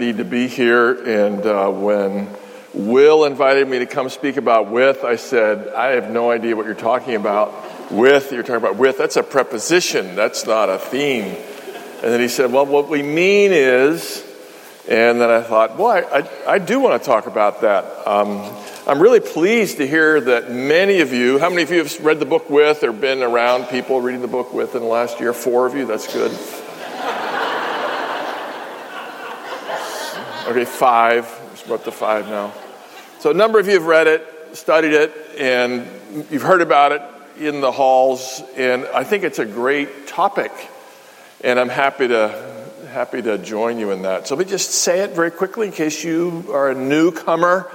indeed to be here. And uh, when Will invited me to come speak about with, I said, I have no idea what you're talking about. With, you're talking about with, that's a preposition, that's not a theme. And then he said, Well, what we mean is, and then I thought, Well, I, I, I do want to talk about that. Um, I'm really pleased to hear that many of you, how many of you have read the book with or been around people reading the book with in the last year? Four of you, that's good. Okay, five. We're up to five now. So a number of you have read it, studied it, and you've heard about it in the halls, and I think it's a great topic, and I'm happy to happy to join you in that. So let me just say it very quickly in case you are a newcomer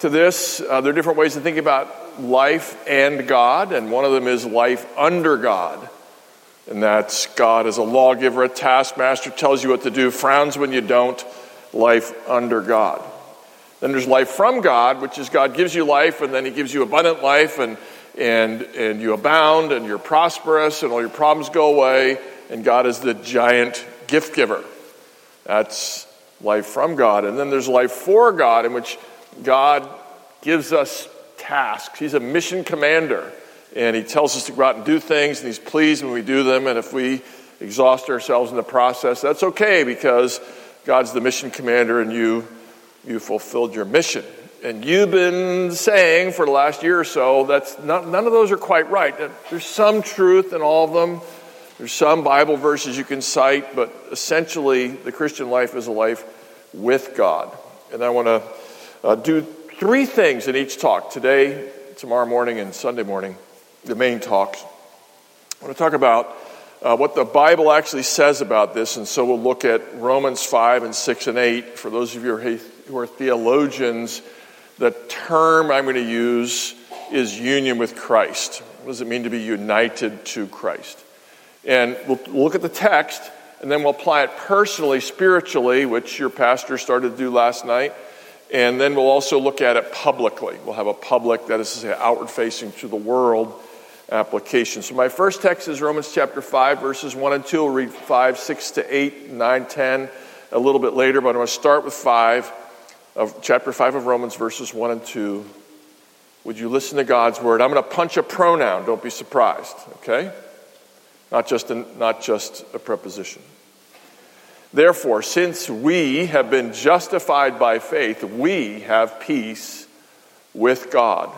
to this. Uh, there are different ways to think about life and God, and one of them is life under God. And that's God as a lawgiver, a taskmaster, tells you what to do, frowns when you don't life under God. Then there's life from God, which is God gives you life and then He gives you abundant life and, and, and you abound and you're prosperous and all your problems go away. And God is the giant gift giver. That's life from God. And then there's life for God, in which God gives us tasks. He's a mission commander and He tells us to go out and do things and He's pleased when we do them. And if we exhaust ourselves in the process, that's okay because God's the mission commander and you, you fulfilled your mission. And you've been saying for the last year or so that none of those are quite right. There's some truth in all of them. There's some Bible verses you can cite, but essentially the Christian life is a life with God. And I want to uh, do three things in each talk today, tomorrow morning, and Sunday morning, the main talks. I want to talk about uh, what the Bible actually says about this, and so we'll look at Romans 5 and 6 and 8. For those of you who are theologians, the term I'm going to use is union with Christ. What does it mean to be united to Christ? And we'll look at the text, and then we'll apply it personally, spiritually, which your pastor started to do last night. And then we'll also look at it publicly. We'll have a public, that is to say, outward facing to the world application. So my first text is Romans chapter 5, verses 1 and 2. We'll read 5, 6 to 8, 9, 10 a little bit later, but I'm going to start with 5 of chapter 5 of Romans, verses 1 and 2. Would you listen to God's word? I'm going to punch a pronoun, don't be surprised, okay? Not just, a, not just a preposition. Therefore, since we have been justified by faith, we have peace with God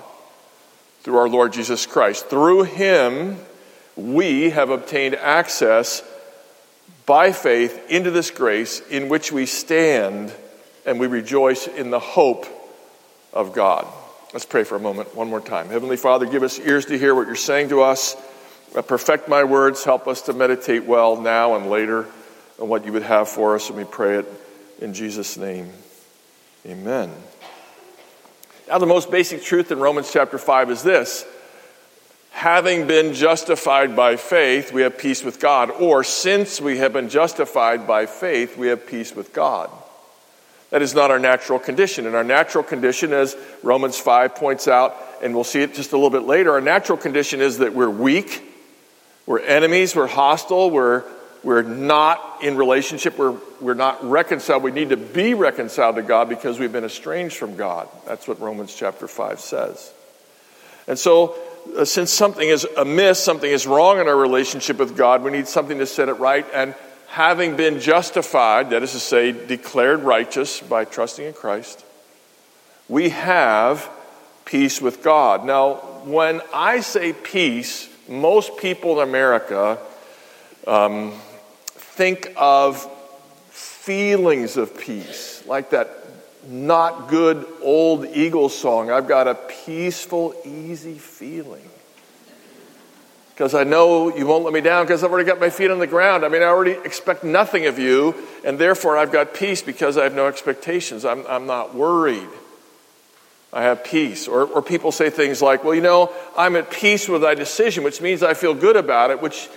through our Lord Jesus Christ. Through him, we have obtained access by faith into this grace in which we stand and we rejoice in the hope of God. Let's pray for a moment, one more time. Heavenly Father, give us ears to hear what you're saying to us. Uh, perfect my words. Help us to meditate well now and later on what you would have for us. And we pray it in Jesus' name. Amen. Now, the most basic truth in Romans chapter 5 is this having been justified by faith, we have peace with God, or since we have been justified by faith, we have peace with God. That is not our natural condition. And our natural condition, as Romans 5 points out, and we'll see it just a little bit later, our natural condition is that we're weak, we're enemies, we're hostile, we're we're not in relationship. We're, we're not reconciled. We need to be reconciled to God because we've been estranged from God. That's what Romans chapter 5 says. And so, uh, since something is amiss, something is wrong in our relationship with God, we need something to set it right. And having been justified, that is to say, declared righteous by trusting in Christ, we have peace with God. Now, when I say peace, most people in America um, think of feelings of peace, like that not good old Eagles song. I've got a peaceful, easy feeling. Because I know you won't let me down because I've already got my feet on the ground. I mean, I already expect nothing of you, and therefore I've got peace because I have no expectations. I'm, I'm not worried. I have peace. Or, or people say things like, well, you know, I'm at peace with thy decision, which means I feel good about it, which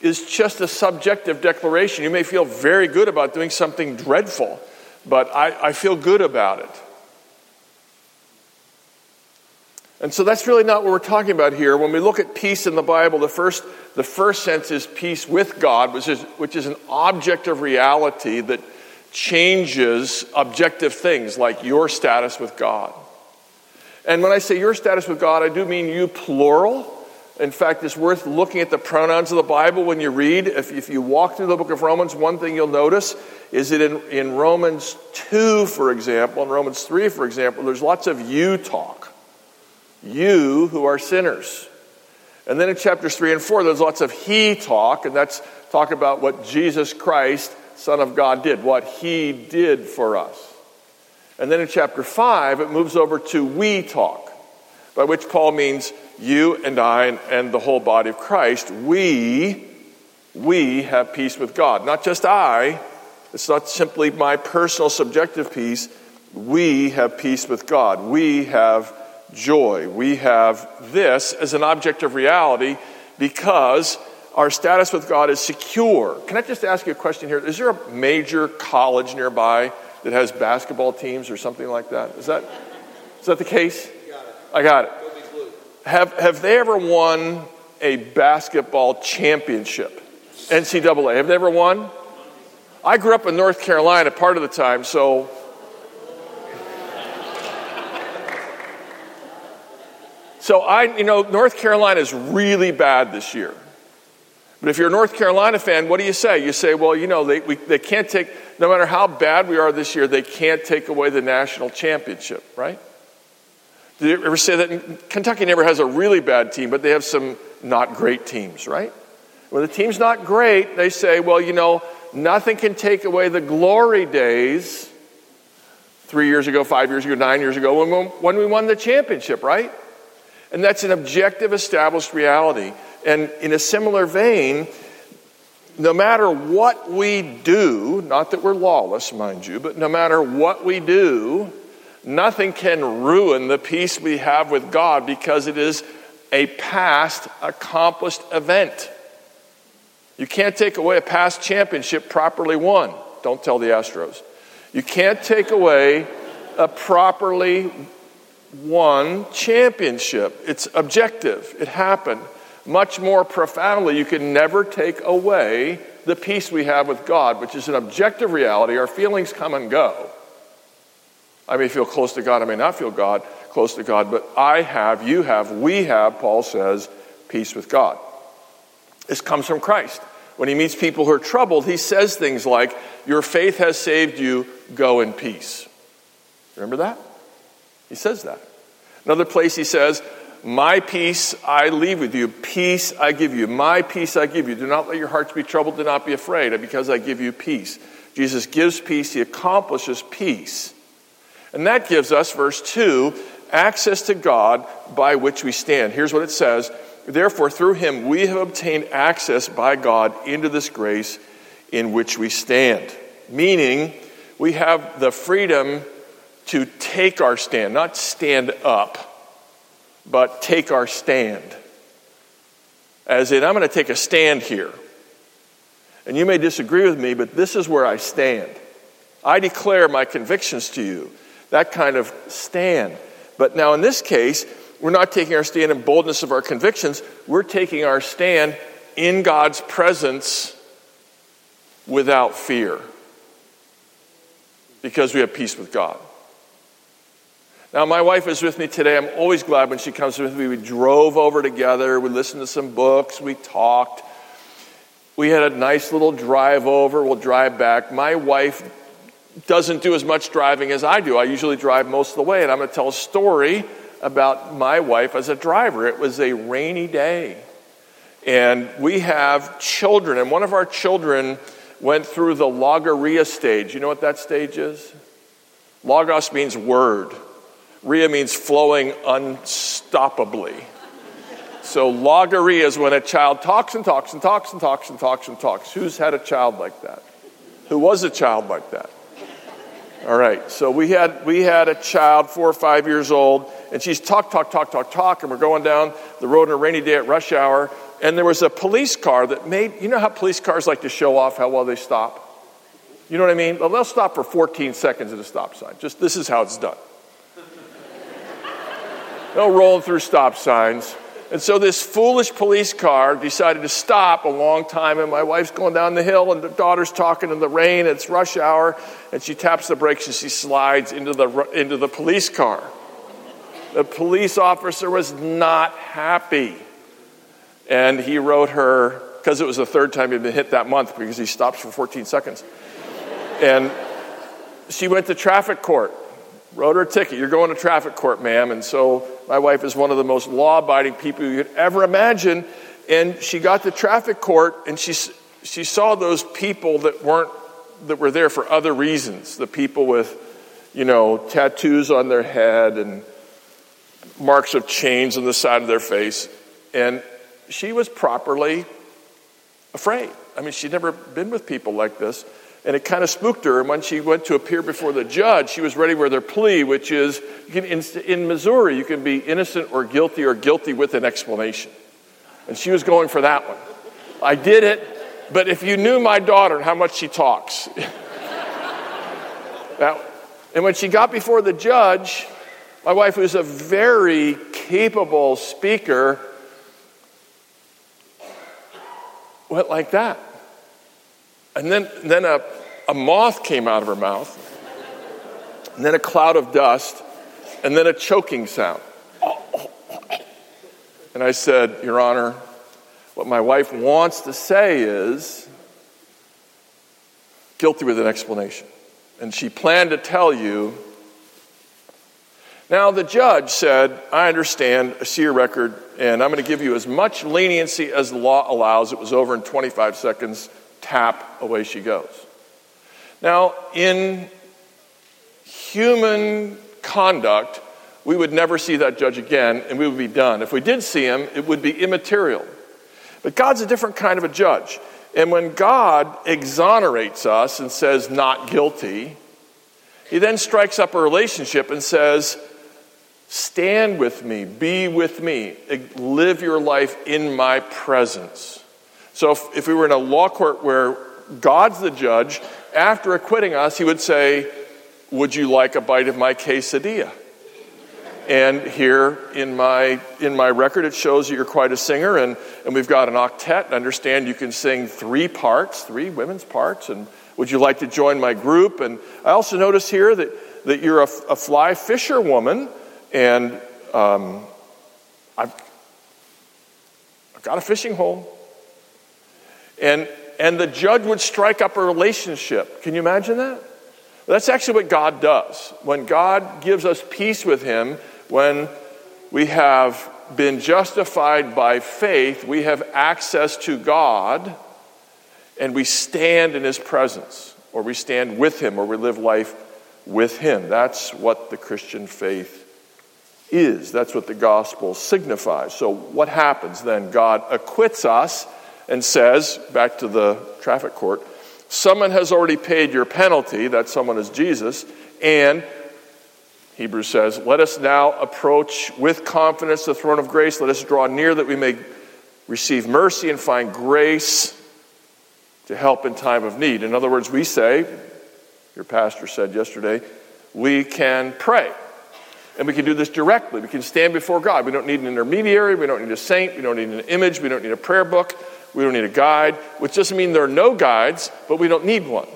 is just a subjective declaration. You may feel very good about doing something dreadful, but I, I feel good about it. And so that's really not what we're talking about here. When we look at peace in the Bible, the first, the first sense is peace with God, which is, which is an object of reality that changes objective things like your status with God. And when I say your status with God, I do mean you plural. In fact, it's worth looking at the pronouns of the Bible when you read. If, if you walk through the book of Romans, one thing you'll notice is that in, in Romans 2, for example, in Romans 3, for example, there's lots of you talk. You who are sinners. And then in chapters 3 and 4, there's lots of he talk, and that's talk about what Jesus Christ, Son of God, did, what he did for us. And then in chapter 5, it moves over to we talk, by which Paul means you and I and, and the whole body of Christ. We, we have peace with God. Not just I, it's not simply my personal subjective peace. We have peace with God. We have joy. We have this as an object of reality because our status with God is secure. Can I just ask you a question here? Is there a major college nearby that has basketball teams or something like that? Is that, is that the case? I got it. it. Have, have they ever won a basketball championship? NCAA. Have they ever won? I grew up in North Carolina part of the time, so. So I, you know, North Carolina is really bad this year. But if you're a North Carolina fan, what do you say? You say, well, you know, they, we, they can't take, no matter how bad we are this year, they can't take away the national championship, right? Did you ever say that? Kentucky never has a really bad team, but they have some not great teams, right? When the team's not great, they say, well, you know, nothing can take away the glory days three years ago, five years ago, nine years ago when, when we won the championship, right? And that's an objective, established reality. And in a similar vein, no matter what we do, not that we're lawless, mind you, but no matter what we do, nothing can ruin the peace we have with God because it is a past accomplished event. You can't take away a past championship properly won. Don't tell the Astros. You can't take away a properly won championship. It's objective, it happened much more profoundly, you can never take away the peace we have with God, which is an objective reality. Our feelings come and go. I may feel close to God, I may not feel God close to God, but I have, you have, we have, Paul says, peace with God. This comes from Christ. When he meets people who are troubled, he says things like, Your faith has saved you, go in peace. Remember that? He says that. Another place he says, my peace I leave with you, peace I give you. My peace I give you. Do not let your hearts be troubled, do not be afraid, because I give you peace. Jesus gives peace, he accomplishes peace. And that gives us, verse 2, access to God by which we stand. Here's what it says Therefore, through him we have obtained access by God into this grace in which we stand. Meaning, we have the freedom to take our stand, not stand up but take our stand. As in, I'm going to take a stand here. And you may disagree with me, but this is where I stand. I declare my convictions to you. That kind of stand. But now, in this case, we're not taking our stand in boldness of our convictions, we're taking our stand in God's presence without fear because we have peace with God. Now, my wife is with me today. I'm always glad when she comes with me. We drove over together, we listened to some books, we talked. We had a nice little drive over. We'll drive back. My wife doesn't do as much driving as I do. I usually drive most of the way, and I'm going to tell a story about my wife as a driver. It was a rainy day, and we have children, and one of our children went through the logorrhea stage. You know what that stage is? Logos means word. Rhea means flowing unstoppably. So logorrhea is when a child talks and talks and talks and talks and talks and talks. Who's had a child like that? Who was a child like that? All right. So we had we had a child, four or five years old, and she's talk, talk, talk, talk, talk, and we're going down the road on a rainy day at rush hour, and there was a police car that made you know how police cars like to show off how well they stop? You know what I mean? Well, they'll stop for 14 seconds at a stop sign. Just this is how it's done. No rolling through stop signs. And so this foolish police car decided to stop a long time, and my wife's going down the hill, and the daughter's talking in the rain. It's rush hour, and she taps the brakes and she slides into the, into the police car. The police officer was not happy. And he wrote her, because it was the third time he'd been hit that month because he stops for 14 seconds. And she went to traffic court, wrote her a ticket. You're going to traffic court, ma'am. And so my wife is one of the most law abiding people you could ever imagine. And she got to traffic court and she, she saw those people that weren't, that were there for other reasons. The people with, you know, tattoos on their head and marks of chains on the side of their face. And she was properly afraid. I mean, she'd never been with people like this. And it kind of spooked her. And when she went to appear before the judge, she was ready with her plea, which is can, in, in Missouri, you can be innocent or guilty or guilty with an explanation. And she was going for that one. I did it, but if you knew my daughter and how much she talks. now, and when she got before the judge, my wife, who's a very capable speaker, went like that. And then, then a, a moth came out of her mouth, and then a cloud of dust, and then a choking sound. And I said, Your Honor, what my wife wants to say is guilty with an explanation. And she planned to tell you. Now, the judge said, I understand, I see your record, and I'm going to give you as much leniency as the law allows. It was over in 25 seconds tap, away she goes. Now, in human conduct, we would never see that judge again and we would be done. If we did see him, it would be immaterial. But God's a different kind of a judge. And when God exonerates us and says, not guilty, he then strikes up a relationship and says, Stand with me, be with me, live your life in my presence. So if, if we were in a law court where God's the judge, after acquitting us, he would say, Would you like a bite of my quesadilla? And here in my, in my record, it shows that you're quite a singer, and, and we've got an octet. I understand you can sing three parts, three women's parts, and would you like to join my group? And I also notice here that, that you're a, a fly fisher woman, and um, I've, I've got a fishing hole. And, and the judge would strike up a relationship. Can you imagine that? That's actually what God does. When God gives us peace with Him, when we have been justified by faith, we have access to God, and we stand in His presence, or we stand with Him, or we live life with Him. That's what the Christian faith is. That's what the gospel signifies. So, what happens then? God acquits us and says, back to the traffic court, someone has already paid your penalty, that someone is Jesus, and Hebrews says, let us now approach with confidence the throne of grace. Let us draw near that we may receive mercy and find grace to help in time of need. In other words, we say, your pastor said yesterday, we can pray. And we can do this directly. We can stand before God. We don't need an intermediary. We don't need a saint. We don't need an image. We don't need a prayer book. We don't need a guide, which doesn't mean there are no guides, but we don't need one.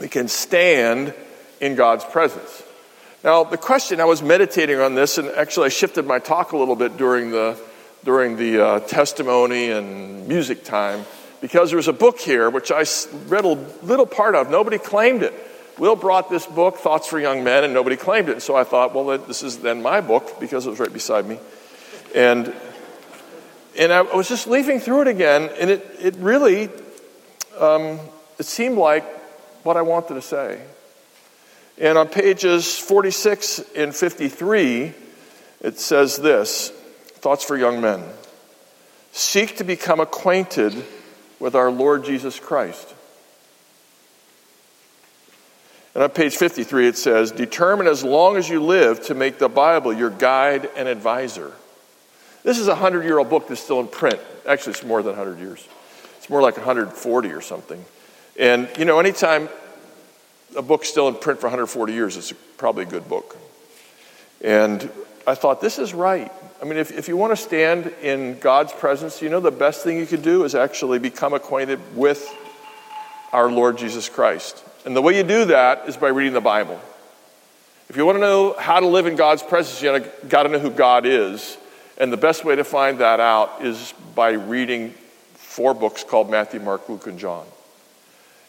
We can stand in God's presence. Now, the question, I was meditating on this, and actually I shifted my talk a little bit during the, during the uh, testimony and music time, because there was a book here which I read a little part of. Nobody claimed it. Will brought this book, Thoughts for Young Men, and nobody claimed it. So I thought, well, this is then my book, because it was right beside me. And and I was just leafing through it again, and it, it really, um, it seemed like what I wanted to say. And on pages 46 and 53, it says this Thoughts for Young Men. Seek to become acquainted with our Lord Jesus Christ. And on page 53, it says, Determine as long as you live to make the Bible your guide and advisor. This is a 100 year old book that's still in print. Actually, it's more than 100 years, it's more like 140 or something. And, you know, anytime a book's still in print for 140 years, it's probably a good book. And I thought, this is right. I mean, if, if you want to stand in God's presence, you know, the best thing you could do is actually become acquainted with our Lord Jesus Christ. And the way you do that is by reading the Bible. If you want to know how to live in God's presence, you got to know who God is. And the best way to find that out is by reading four books called Matthew, Mark, Luke, and John.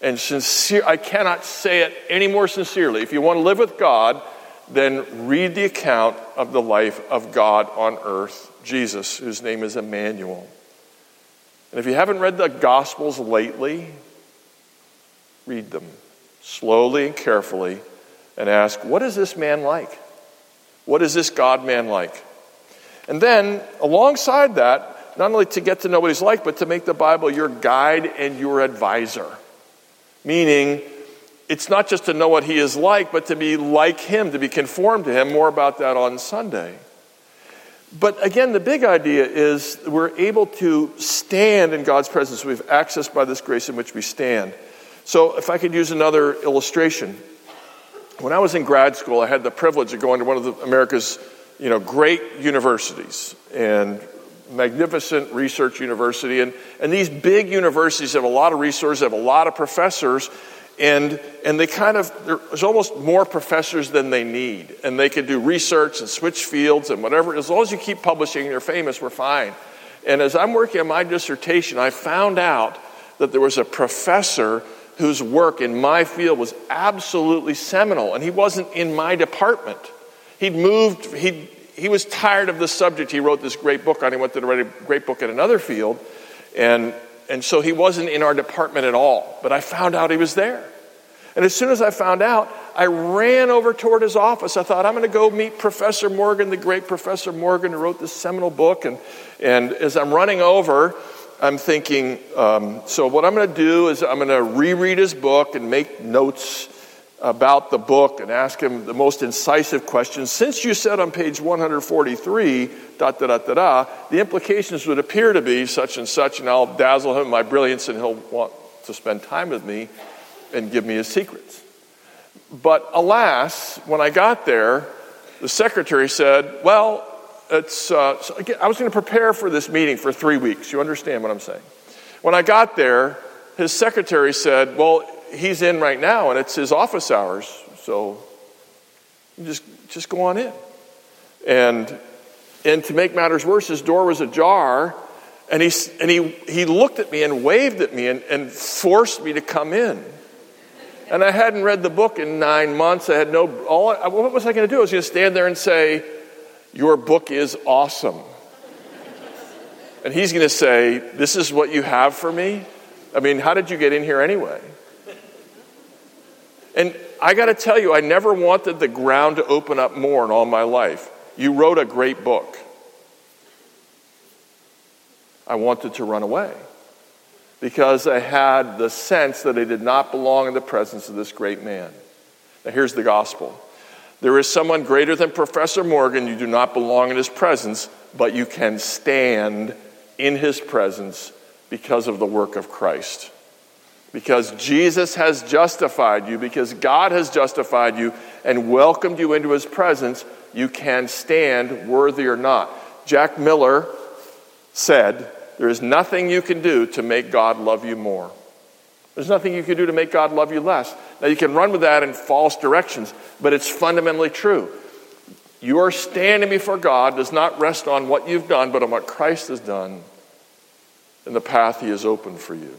And sincere, I cannot say it any more sincerely. If you want to live with God, then read the account of the life of God on earth, Jesus, whose name is Emmanuel. And if you haven't read the Gospels lately, read them slowly and carefully and ask, what is this man like? What is this God man like? And then, alongside that, not only to get to know what he's like, but to make the Bible your guide and your advisor. Meaning, it's not just to know what he is like, but to be like him, to be conformed to him. More about that on Sunday. But again, the big idea is we're able to stand in God's presence. We've accessed by this grace in which we stand. So, if I could use another illustration. When I was in grad school, I had the privilege of going to one of the, America's you know, great universities and magnificent research university. And, and these big universities have a lot of resources, have a lot of professors, and, and they kind of, there's almost more professors than they need. And they can do research and switch fields and whatever. As long as you keep publishing and you're famous, we're fine. And as I'm working on my dissertation, I found out that there was a professor whose work in my field was absolutely seminal, and he wasn't in my department. He'd moved, he he was tired of the subject. He wrote this great book on. He went to write a great book in another field, and, and so he wasn't in our department at all. But I found out he was there. And as soon as I found out, I ran over toward his office. I thought, I'm going to go meet Professor Morgan, the great Professor Morgan, who wrote this seminal book. And, and as I'm running over, I'm thinking, um, so what I'm going to do is I'm going to reread his book and make notes about the book and ask him the most incisive questions. Since you said on page 143, da da da da da, the implications would appear to be such and such, and I'll dazzle him with my brilliance, and he'll want to spend time with me and give me his secrets. But alas, when I got there, the secretary said, Well, it's, uh, so again, I was going to prepare for this meeting for three weeks. You understand what I'm saying? When I got there, his secretary said, Well, he's in right now, and it's his office hours, so just just go on in. And and to make matters worse, his door was ajar, and he and he he looked at me and waved at me and, and forced me to come in. And I hadn't read the book in nine months. I had no. All what was I going to do? I was going to stand there and say, "Your book is awesome." And he's going to say, This is what you have for me? I mean, how did you get in here anyway? And I got to tell you, I never wanted the ground to open up more in all my life. You wrote a great book. I wanted to run away because I had the sense that I did not belong in the presence of this great man. Now, here's the gospel there is someone greater than Professor Morgan. You do not belong in his presence, but you can stand in his presence because of the work of Christ. Because Jesus has justified you, because God has justified you and welcomed you into his presence, you can stand worthy or not. Jack Miller said, There is nothing you can do to make God love you more. There's nothing you can do to make God love you less. Now, you can run with that in false directions, but it's fundamentally true. Your standing before God does not rest on what you've done, but on what Christ has done and the path he has opened for you.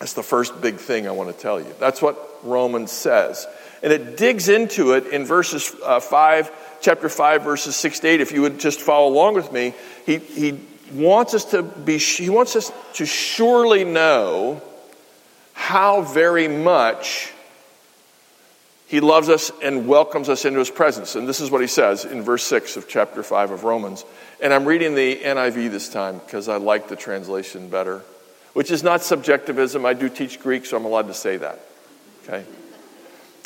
That's the first big thing I want to tell you. That's what Romans says. And it digs into it in verses uh, 5, chapter 5, verses 6 to 8. If you would just follow along with me, he, he wants us to be, he wants us to surely know how very much he loves us and welcomes us into his presence. And this is what he says in verse 6 of chapter 5 of Romans. And I'm reading the NIV this time because I like the translation better, which is not subjectivism. I do teach Greek, so I'm allowed to say that. Okay?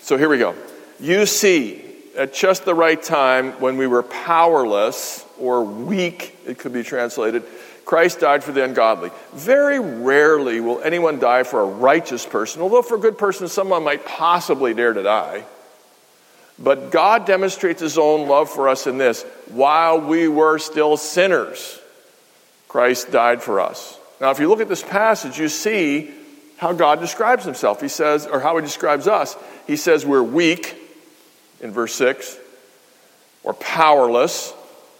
So here we go. You see, at just the right time, when we were powerless or weak, it could be translated, Christ died for the ungodly. Very rarely will anyone die for a righteous person, although for a good person, someone might possibly dare to die. But God demonstrates his own love for us in this while we were still sinners, Christ died for us. Now, if you look at this passage, you see how God describes himself. He says, or how he describes us. He says we're weak in verse 6, or powerless.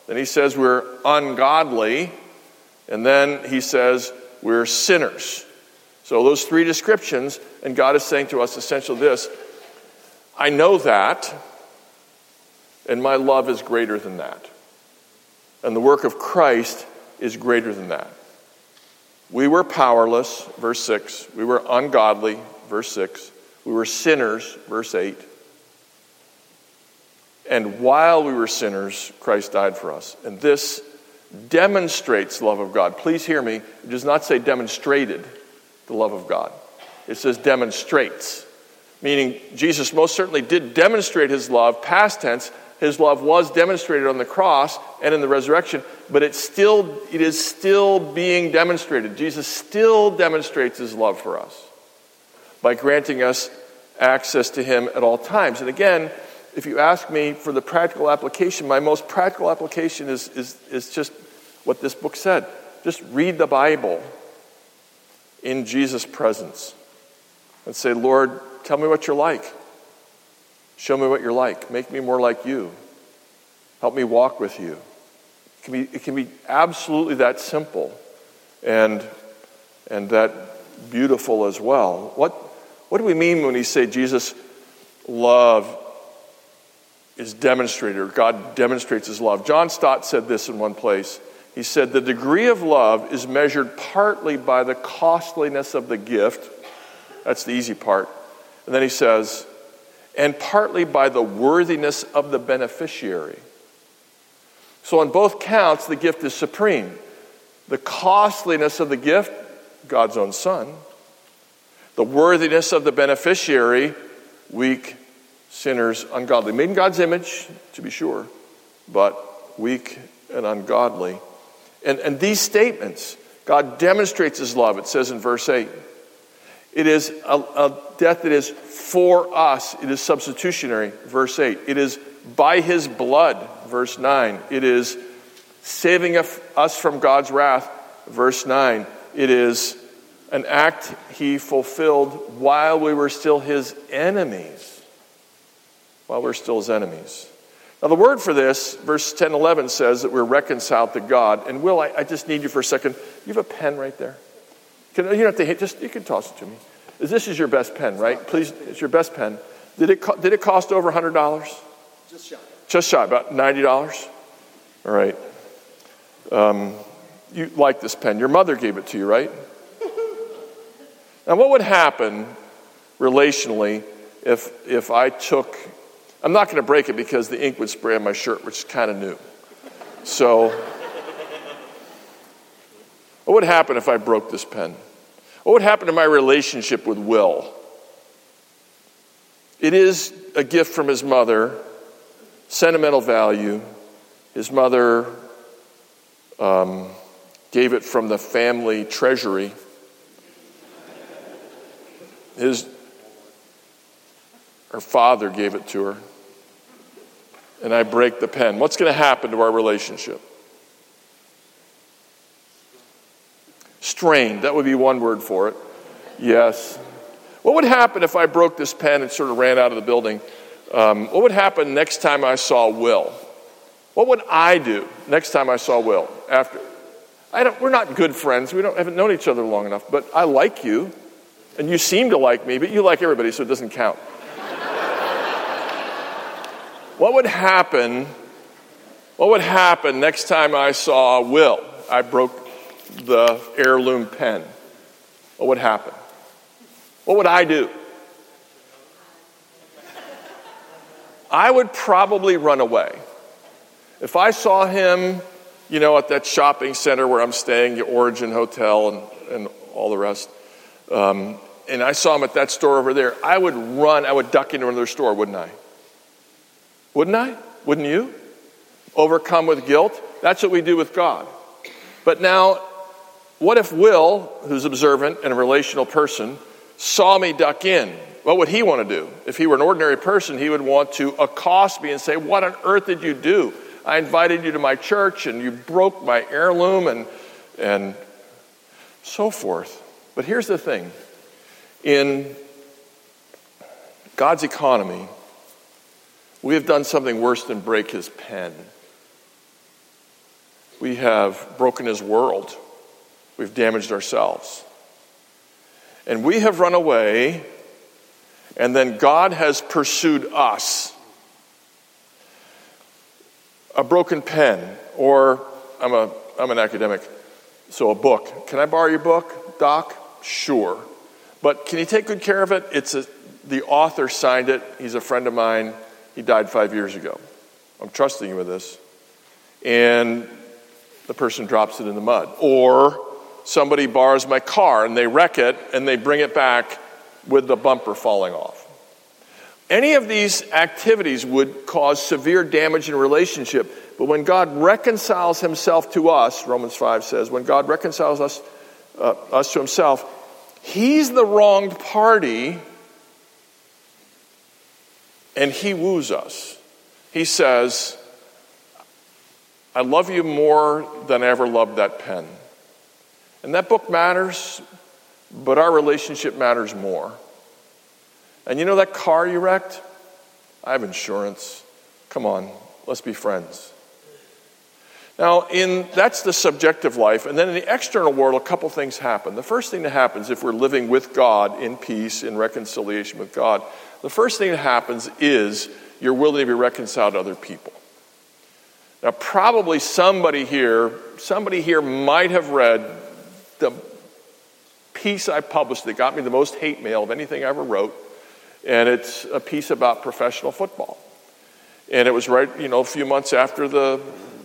Then he says we're ungodly. And then he says we're sinners. So, those three descriptions, and God is saying to us essentially this I know that, and my love is greater than that. And the work of Christ is greater than that. We were powerless, verse 6. We were ungodly, verse 6. We were sinners, verse 8. And while we were sinners, Christ died for us. And this demonstrates love of God. Please hear me. It does not say demonstrated the love of God, it says demonstrates. Meaning, Jesus most certainly did demonstrate his love, past tense. His love was demonstrated on the cross and in the resurrection, but it's still, it is still being demonstrated. Jesus still demonstrates his love for us by granting us access to him at all times. And again, if you ask me for the practical application, my most practical application is, is, is just what this book said. Just read the Bible in Jesus' presence and say, Lord, tell me what you're like. Show me what you're like. Make me more like you. Help me walk with you. It can be, it can be absolutely that simple and, and that beautiful as well. What, what do we mean when we say Jesus' love is demonstrated, or God demonstrates his love? John Stott said this in one place. He said, The degree of love is measured partly by the costliness of the gift. That's the easy part. And then he says, and partly by the worthiness of the beneficiary. So, on both counts, the gift is supreme. The costliness of the gift, God's own Son. The worthiness of the beneficiary, weak sinners, ungodly. Made in God's image, to be sure, but weak and ungodly. And, and these statements, God demonstrates his love, it says in verse 8. It is a, a death that is for us, it is substitutionary, verse 8. It is by his blood, verse 9. It is saving us from God's wrath, verse 9. It is an act he fulfilled while we were still his enemies. While we're still his enemies. Now, the word for this, verse 10 11, says that we're reconciled to God. And Will, I, I just need you for a second. You have a pen right there? Can, you don't have to hit, just, you can toss it to me. This is your best pen, right? Please, it's your best pen. Did it, co- did it cost over $100? Just shy. Just shy, about $90? All right. Um, you like this pen. Your mother gave it to you, right? now, what would happen relationally if, if I took I'm not going to break it because the ink would spray on my shirt, which is kind of new. So, what would happen if I broke this pen? What would happen to my relationship with Will? It is a gift from his mother, sentimental value. His mother um, gave it from the family treasury. His, her father gave it to her and I break the pen, what's going to happen to our relationship? Strained, that would be one word for it. Yes. What would happen if I broke this pen and sort of ran out of the building? Um, what would happen next time I saw Will? What would I do next time I saw Will? After we're not good friends. We don't haven't known each other long enough, but I like you, and you seem to like me, but you like everybody, so it doesn't count. What would happen? What would happen next time I saw Will? I broke the heirloom pen. What would happen? What would I do? I would probably run away. If I saw him, you know, at that shopping center where I'm staying, the Origin Hotel and, and all the rest, um, and I saw him at that store over there, I would run, I would duck into another store, wouldn't I? Wouldn't I? Wouldn't you? Overcome with guilt? That's what we do with God. But now, what if Will, who's observant and a relational person, saw me duck in what would he want to do? If he were an ordinary person, he would want to accost me and say, What on earth did you do? I invited you to my church and you broke my heirloom and, and so forth. But here's the thing in God's economy, we have done something worse than break his pen. We have broken his world. We've damaged ourselves. And we have run away, and then God has pursued us. A broken pen, or I'm, a, I'm an academic, so a book. Can I borrow your book, Doc? Sure. But can you take good care of it? It's a, the author signed it. He's a friend of mine. He died five years ago. I'm trusting you with this. And the person drops it in the mud. Or somebody borrows my car and they wreck it and they bring it back with the bumper falling off. Any of these activities would cause severe damage in a relationship, but when God reconciles himself to us, Romans 5 says, when God reconciles us, uh, us to himself, he's the wronged party and he woos us. He says, I love you more than I ever loved that pen. And that book matters, but our relationship matters more. And you know that car you wrecked? I have insurance. Come on, let's be friends. Now, in that's the subjective life, and then in the external world, a couple things happen. The first thing that happens if we're living with God in peace, in reconciliation with God, the first thing that happens is you're willing to be reconciled to other people. Now, probably somebody here, somebody here might have read the piece I published that got me the most hate mail of anything I ever wrote, and it's a piece about professional football. And it was right, you know, a few months after the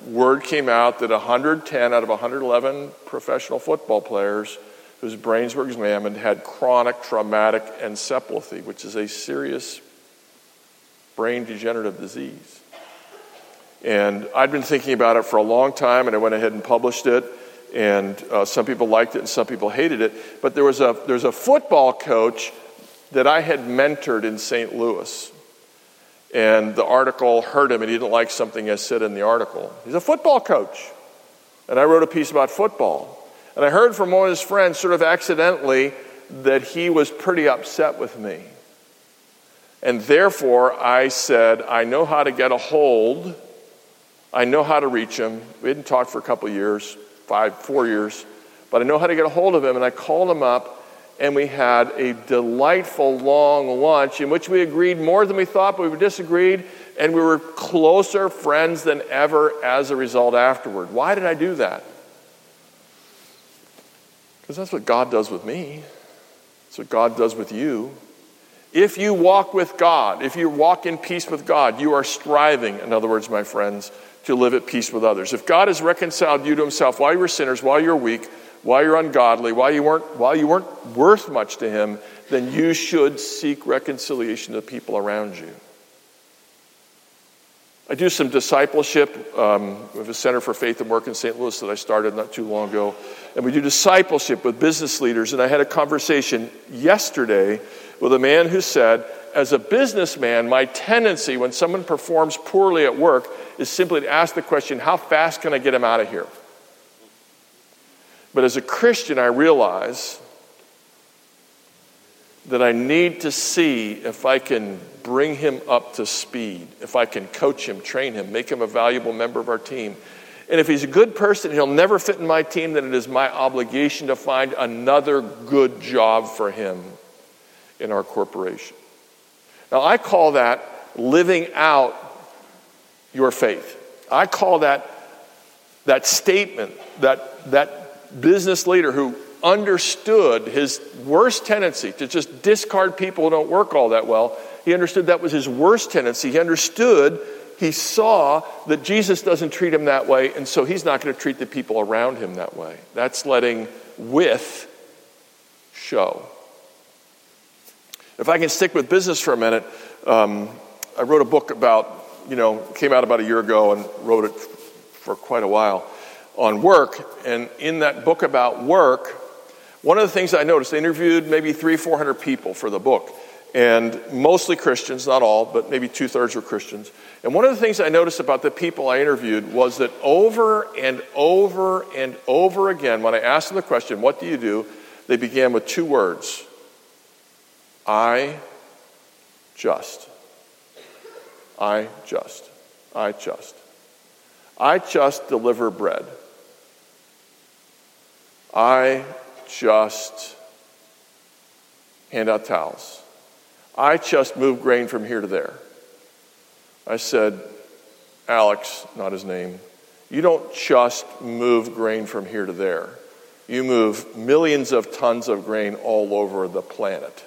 word came out that 110 out of 111 professional football players whose brains were examined had chronic traumatic encephalopathy, which is a serious brain degenerative disease. And I'd been thinking about it for a long time, and I went ahead and published it. And uh, some people liked it, and some people hated it. But there was a there's a football coach that I had mentored in St. Louis, and the article hurt him, and he didn't like something I said in the article. He's a football coach, and I wrote a piece about football. And I heard from one of his friends, sort of accidentally, that he was pretty upset with me. And therefore, I said, I know how to get a hold I know how to reach him. We hadn't talked for a couple years, five, four years, but I know how to get a hold of him. And I called him up, and we had a delightful long lunch in which we agreed more than we thought, but we disagreed, and we were closer friends than ever as a result afterward. Why did I do that? Because that's what God does with me. That's what God does with you. If you walk with God, if you walk in peace with God, you are striving, in other words, my friends, to live at peace with others. If God has reconciled you to himself while you were sinners, while you're weak, while you're ungodly, while you weren't, while you weren't worth much to him, then you should seek reconciliation to the people around you. I do some discipleship um, with a Center for Faith and Work in St. Louis that I started not too long ago. And we do discipleship with business leaders. And I had a conversation yesterday with a man who said, as a businessman, my tendency when someone performs poorly at work is simply to ask the question, how fast can I get him out of here? But as a Christian, I realize that I need to see if I can bring him up to speed, if I can coach him, train him, make him a valuable member of our team. And if he's a good person, and he'll never fit in my team, then it is my obligation to find another good job for him in our corporation. Now, I call that living out your faith. I call that that statement, that, that business leader who understood his worst tendency to just discard people who don't work all that well. He understood that was his worst tendency. He understood, he saw that Jesus doesn't treat him that way, and so he's not going to treat the people around him that way. That's letting with show. If I can stick with business for a minute, um, I wrote a book about, you know, came out about a year ago and wrote it for quite a while on work. And in that book about work, one of the things I noticed, I interviewed maybe three, 400 people for the book. and mostly Christians, not all, but maybe two thirds were Christians. And one of the things I noticed about the people I interviewed was that over and over and over again, when I asked them the question, What do you do? they began with two words I just. I just. I just. I just deliver bread. I just hand out towels. I just move grain from here to there. I said, Alex, not his name, you don't just move grain from here to there. You move millions of tons of grain all over the planet.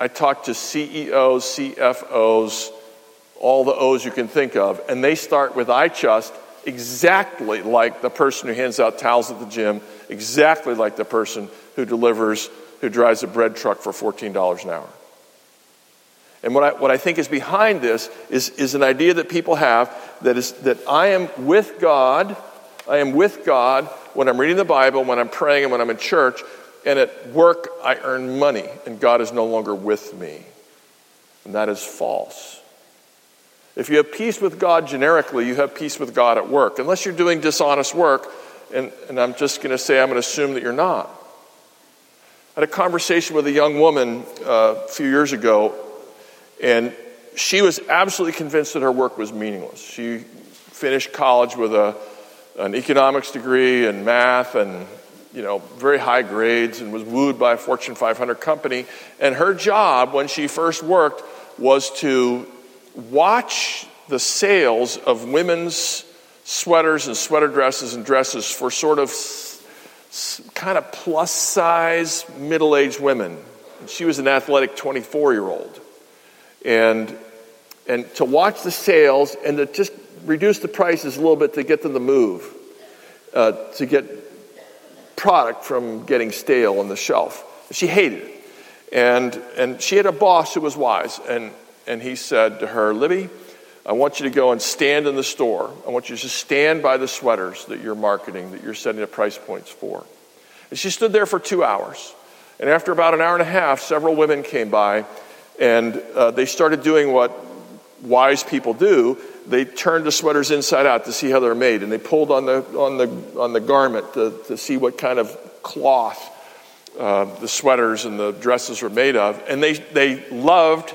I talked to CEOs, CFOs, all the O's you can think of, and they start with I trust exactly like the person who hands out towels at the gym, exactly like the person who delivers, who drives a bread truck for $14 an hour. And what I, what I think is behind this is, is an idea that people have that is that I am with God, I am with God when I'm reading the Bible, when I'm praying, and when I'm in church, and at work I earn money, and God is no longer with me. And that is false. If you have peace with God generically, you have peace with God at work, unless you're doing dishonest work, and, and I'm just going to say, I'm going to assume that you're not. I had a conversation with a young woman uh, a few years ago, and she was absolutely convinced that her work was meaningless. She finished college with a, an economics degree and math and you know very high grades and was wooed by a Fortune 500 company. And her job when she first worked was to watch the sales of women's sweaters and sweater dresses and dresses for sort of kind of plus size middle aged women. She was an athletic 24 year old. And, and to watch the sales and to just reduce the prices a little bit to get them to move, uh, to get product from getting stale on the shelf. She hated it. And, and she had a boss who was wise. And and he said to her, Libby, I want you to go and stand in the store. I want you to stand by the sweaters that you're marketing, that you're setting the price points for. And she stood there for two hours. And after about an hour and a half, several women came by and uh, they started doing what wise people do. They turned the sweaters inside out to see how they're made. And they pulled on the, on the, on the garment to, to see what kind of cloth uh, the sweaters and the dresses were made of. And they, they loved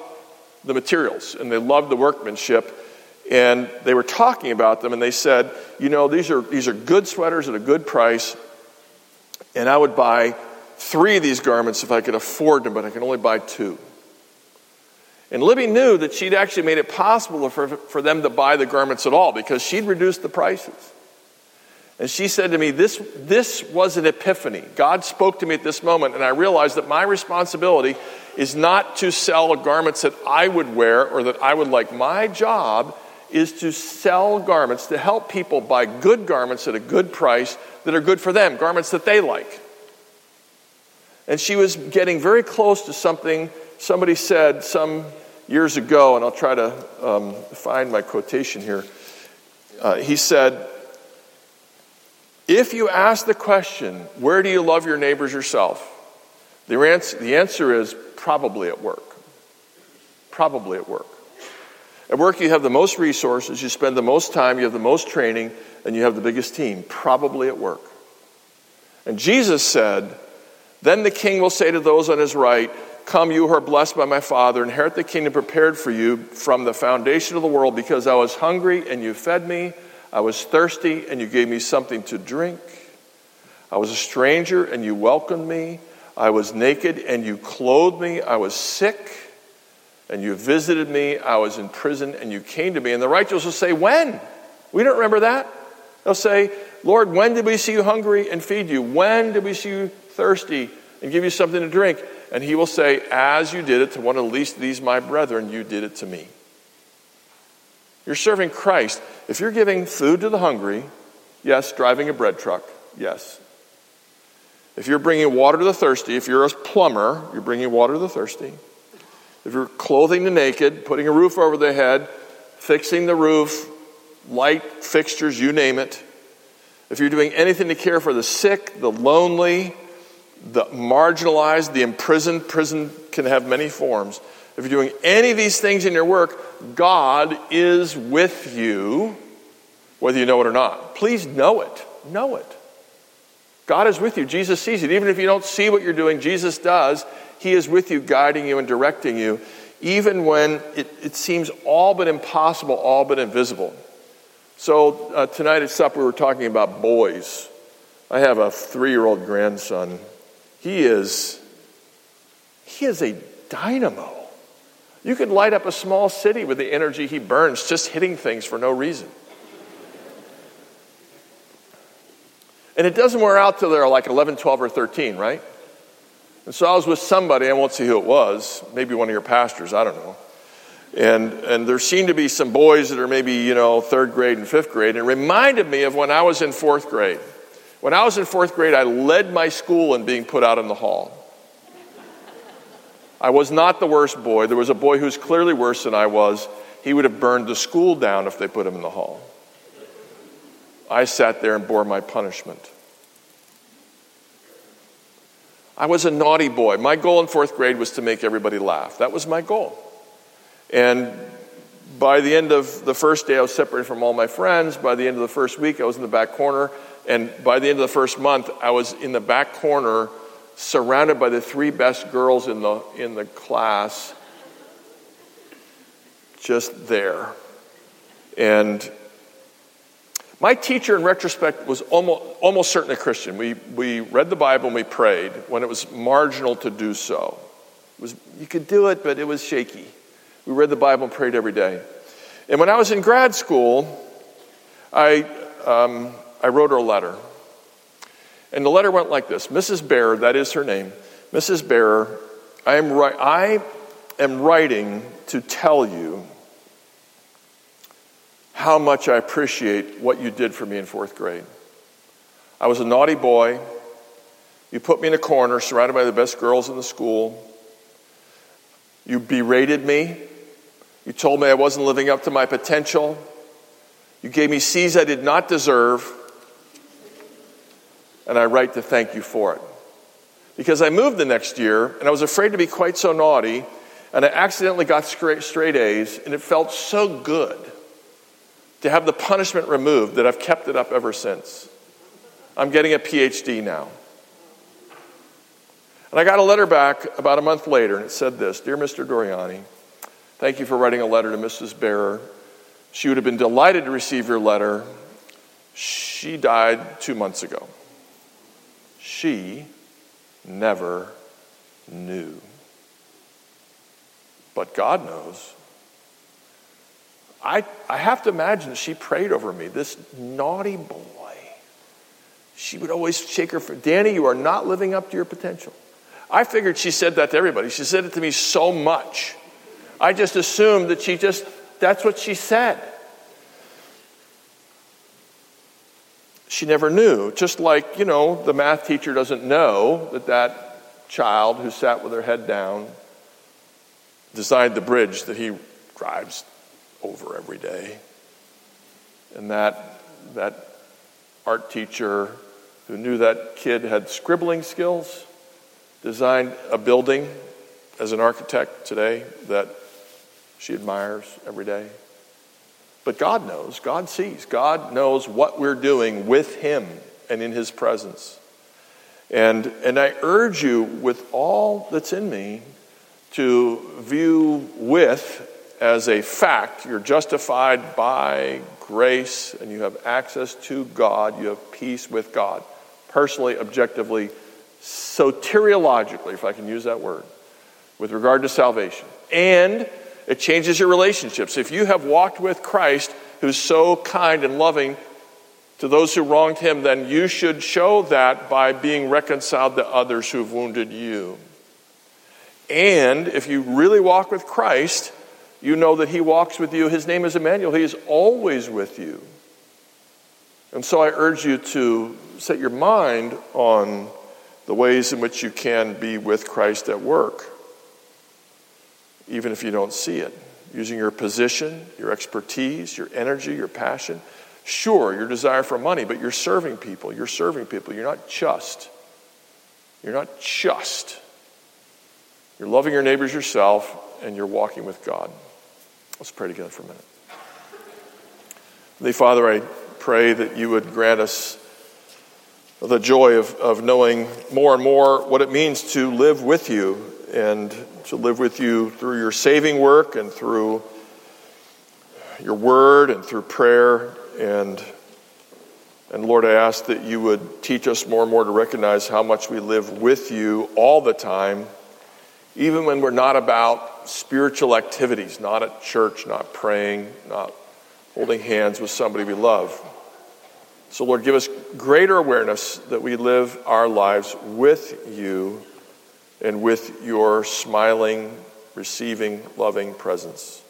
the materials and they loved the workmanship. And they were talking about them and they said, you know, these are, these are good sweaters at a good price. And I would buy three of these garments if I could afford them, but I can only buy two. And Libby knew that she'd actually made it possible for, for them to buy the garments at all because she'd reduced the prices. And she said to me, this, this was an epiphany. God spoke to me at this moment, and I realized that my responsibility is not to sell garments that I would wear or that I would like. My job is to sell garments, to help people buy good garments at a good price that are good for them, garments that they like. And she was getting very close to something somebody said some years ago, and I'll try to um, find my quotation here. Uh, he said, If you ask the question, where do you love your neighbors yourself? The answer, the answer is probably at work. Probably at work. At work, you have the most resources, you spend the most time, you have the most training, and you have the biggest team. Probably at work. And Jesus said, Then the king will say to those on his right, Come, you who are blessed by my Father, inherit the kingdom prepared for you from the foundation of the world, because I was hungry and you fed me, I was thirsty and you gave me something to drink, I was a stranger and you welcomed me. I was naked and you clothed me. I was sick and you visited me. I was in prison and you came to me. And the righteous will say, When? We don't remember that. They'll say, Lord, when did we see you hungry and feed you? When did we see you thirsty and give you something to drink? And he will say, As you did it to one of the least of these, my brethren, you did it to me. You're serving Christ. If you're giving food to the hungry, yes, driving a bread truck, yes, if you're bringing water to the thirsty, if you're a plumber, you're bringing water to the thirsty. If you're clothing the naked, putting a roof over their head, fixing the roof, light fixtures, you name it. If you're doing anything to care for the sick, the lonely, the marginalized, the imprisoned. Prison can have many forms. If you're doing any of these things in your work, God is with you, whether you know it or not. Please know it. Know it. God is with you. Jesus sees it. Even if you don't see what you're doing, Jesus does. He is with you, guiding you and directing you, even when it, it seems all but impossible, all but invisible. So, uh, tonight at supper, we were talking about boys. I have a three year old grandson. He is, he is a dynamo. You could light up a small city with the energy he burns just hitting things for no reason. And it doesn't wear out till they're like 11, 12, or 13, right? And so I was with somebody, I won't say who it was, maybe one of your pastors, I don't know. And, and there seemed to be some boys that are maybe, you know, third grade and fifth grade. And it reminded me of when I was in fourth grade. When I was in fourth grade, I led my school in being put out in the hall. I was not the worst boy. There was a boy who's clearly worse than I was. He would have burned the school down if they put him in the hall. I sat there and bore my punishment. I was a naughty boy. My goal in fourth grade was to make everybody laugh. That was my goal. And by the end of the first day, I was separated from all my friends. By the end of the first week, I was in the back corner. And by the end of the first month, I was in the back corner surrounded by the three best girls in the, in the class, just there. And my teacher, in retrospect, was almost, almost certainly a Christian. We, we read the Bible and we prayed when it was marginal to do so. It was, you could do it, but it was shaky. We read the Bible and prayed every day. And when I was in grad school, I, um, I wrote her a letter. And the letter went like this Mrs. Bear, that is her name, Mrs. Bear, I am, ri- I am writing to tell you how much I appreciate what you did for me in fourth grade. I was a naughty boy. You put me in a corner surrounded by the best girls in the school. You berated me. You told me I wasn't living up to my potential. You gave me C's I did not deserve and I write to thank you for it. Because I moved the next year, and I was afraid to be quite so naughty, and I accidentally got straight, A's, and it felt so good to have the punishment removed that I've kept it up ever since. I'm getting a PhD now. And I got a letter back about a month later, and it said this Dear Mr. Doriani, thank you for writing a letter to Mrs. Bearer. She would have been delighted to receive your letter. She died two months ago. She never knew. But God knows. I, I have to imagine she prayed over me, this naughty boy. She would always shake her foot. Danny, you are not living up to your potential. I figured she said that to everybody. She said it to me so much. I just assumed that she just, that's what she said. She never knew. Just like, you know, the math teacher doesn't know that that child who sat with her head down designed the bridge that he drives over every day. And that, that art teacher who knew that kid had scribbling skills designed a building as an architect today that she admires every day. But God knows, God sees, God knows what we're doing with Him and in His presence. And, and I urge you with all that's in me to view with as a fact you're justified by grace and you have access to God, you have peace with God, personally, objectively, soteriologically, if I can use that word, with regard to salvation. And it changes your relationships. If you have walked with Christ, who's so kind and loving to those who wronged him, then you should show that by being reconciled to others who've wounded you. And if you really walk with Christ, you know that he walks with you. His name is Emmanuel. He is always with you. And so I urge you to set your mind on the ways in which you can be with Christ at work even if you don't see it. Using your position, your expertise, your energy, your passion. Sure, your desire for money, but you're serving people. You're serving people. You're not just You're not just. You're loving your neighbors yourself, and you're walking with God. Let's pray together for a minute. Heavenly Father, I pray that you would grant us the joy of, of knowing more and more what it means to live with you and to live with you through your saving work and through your word and through prayer. And, and Lord, I ask that you would teach us more and more to recognize how much we live with you all the time, even when we're not about spiritual activities, not at church, not praying, not holding hands with somebody we love. So, Lord, give us greater awareness that we live our lives with you and with your smiling, receiving, loving presence.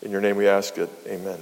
In your name we ask it. Amen.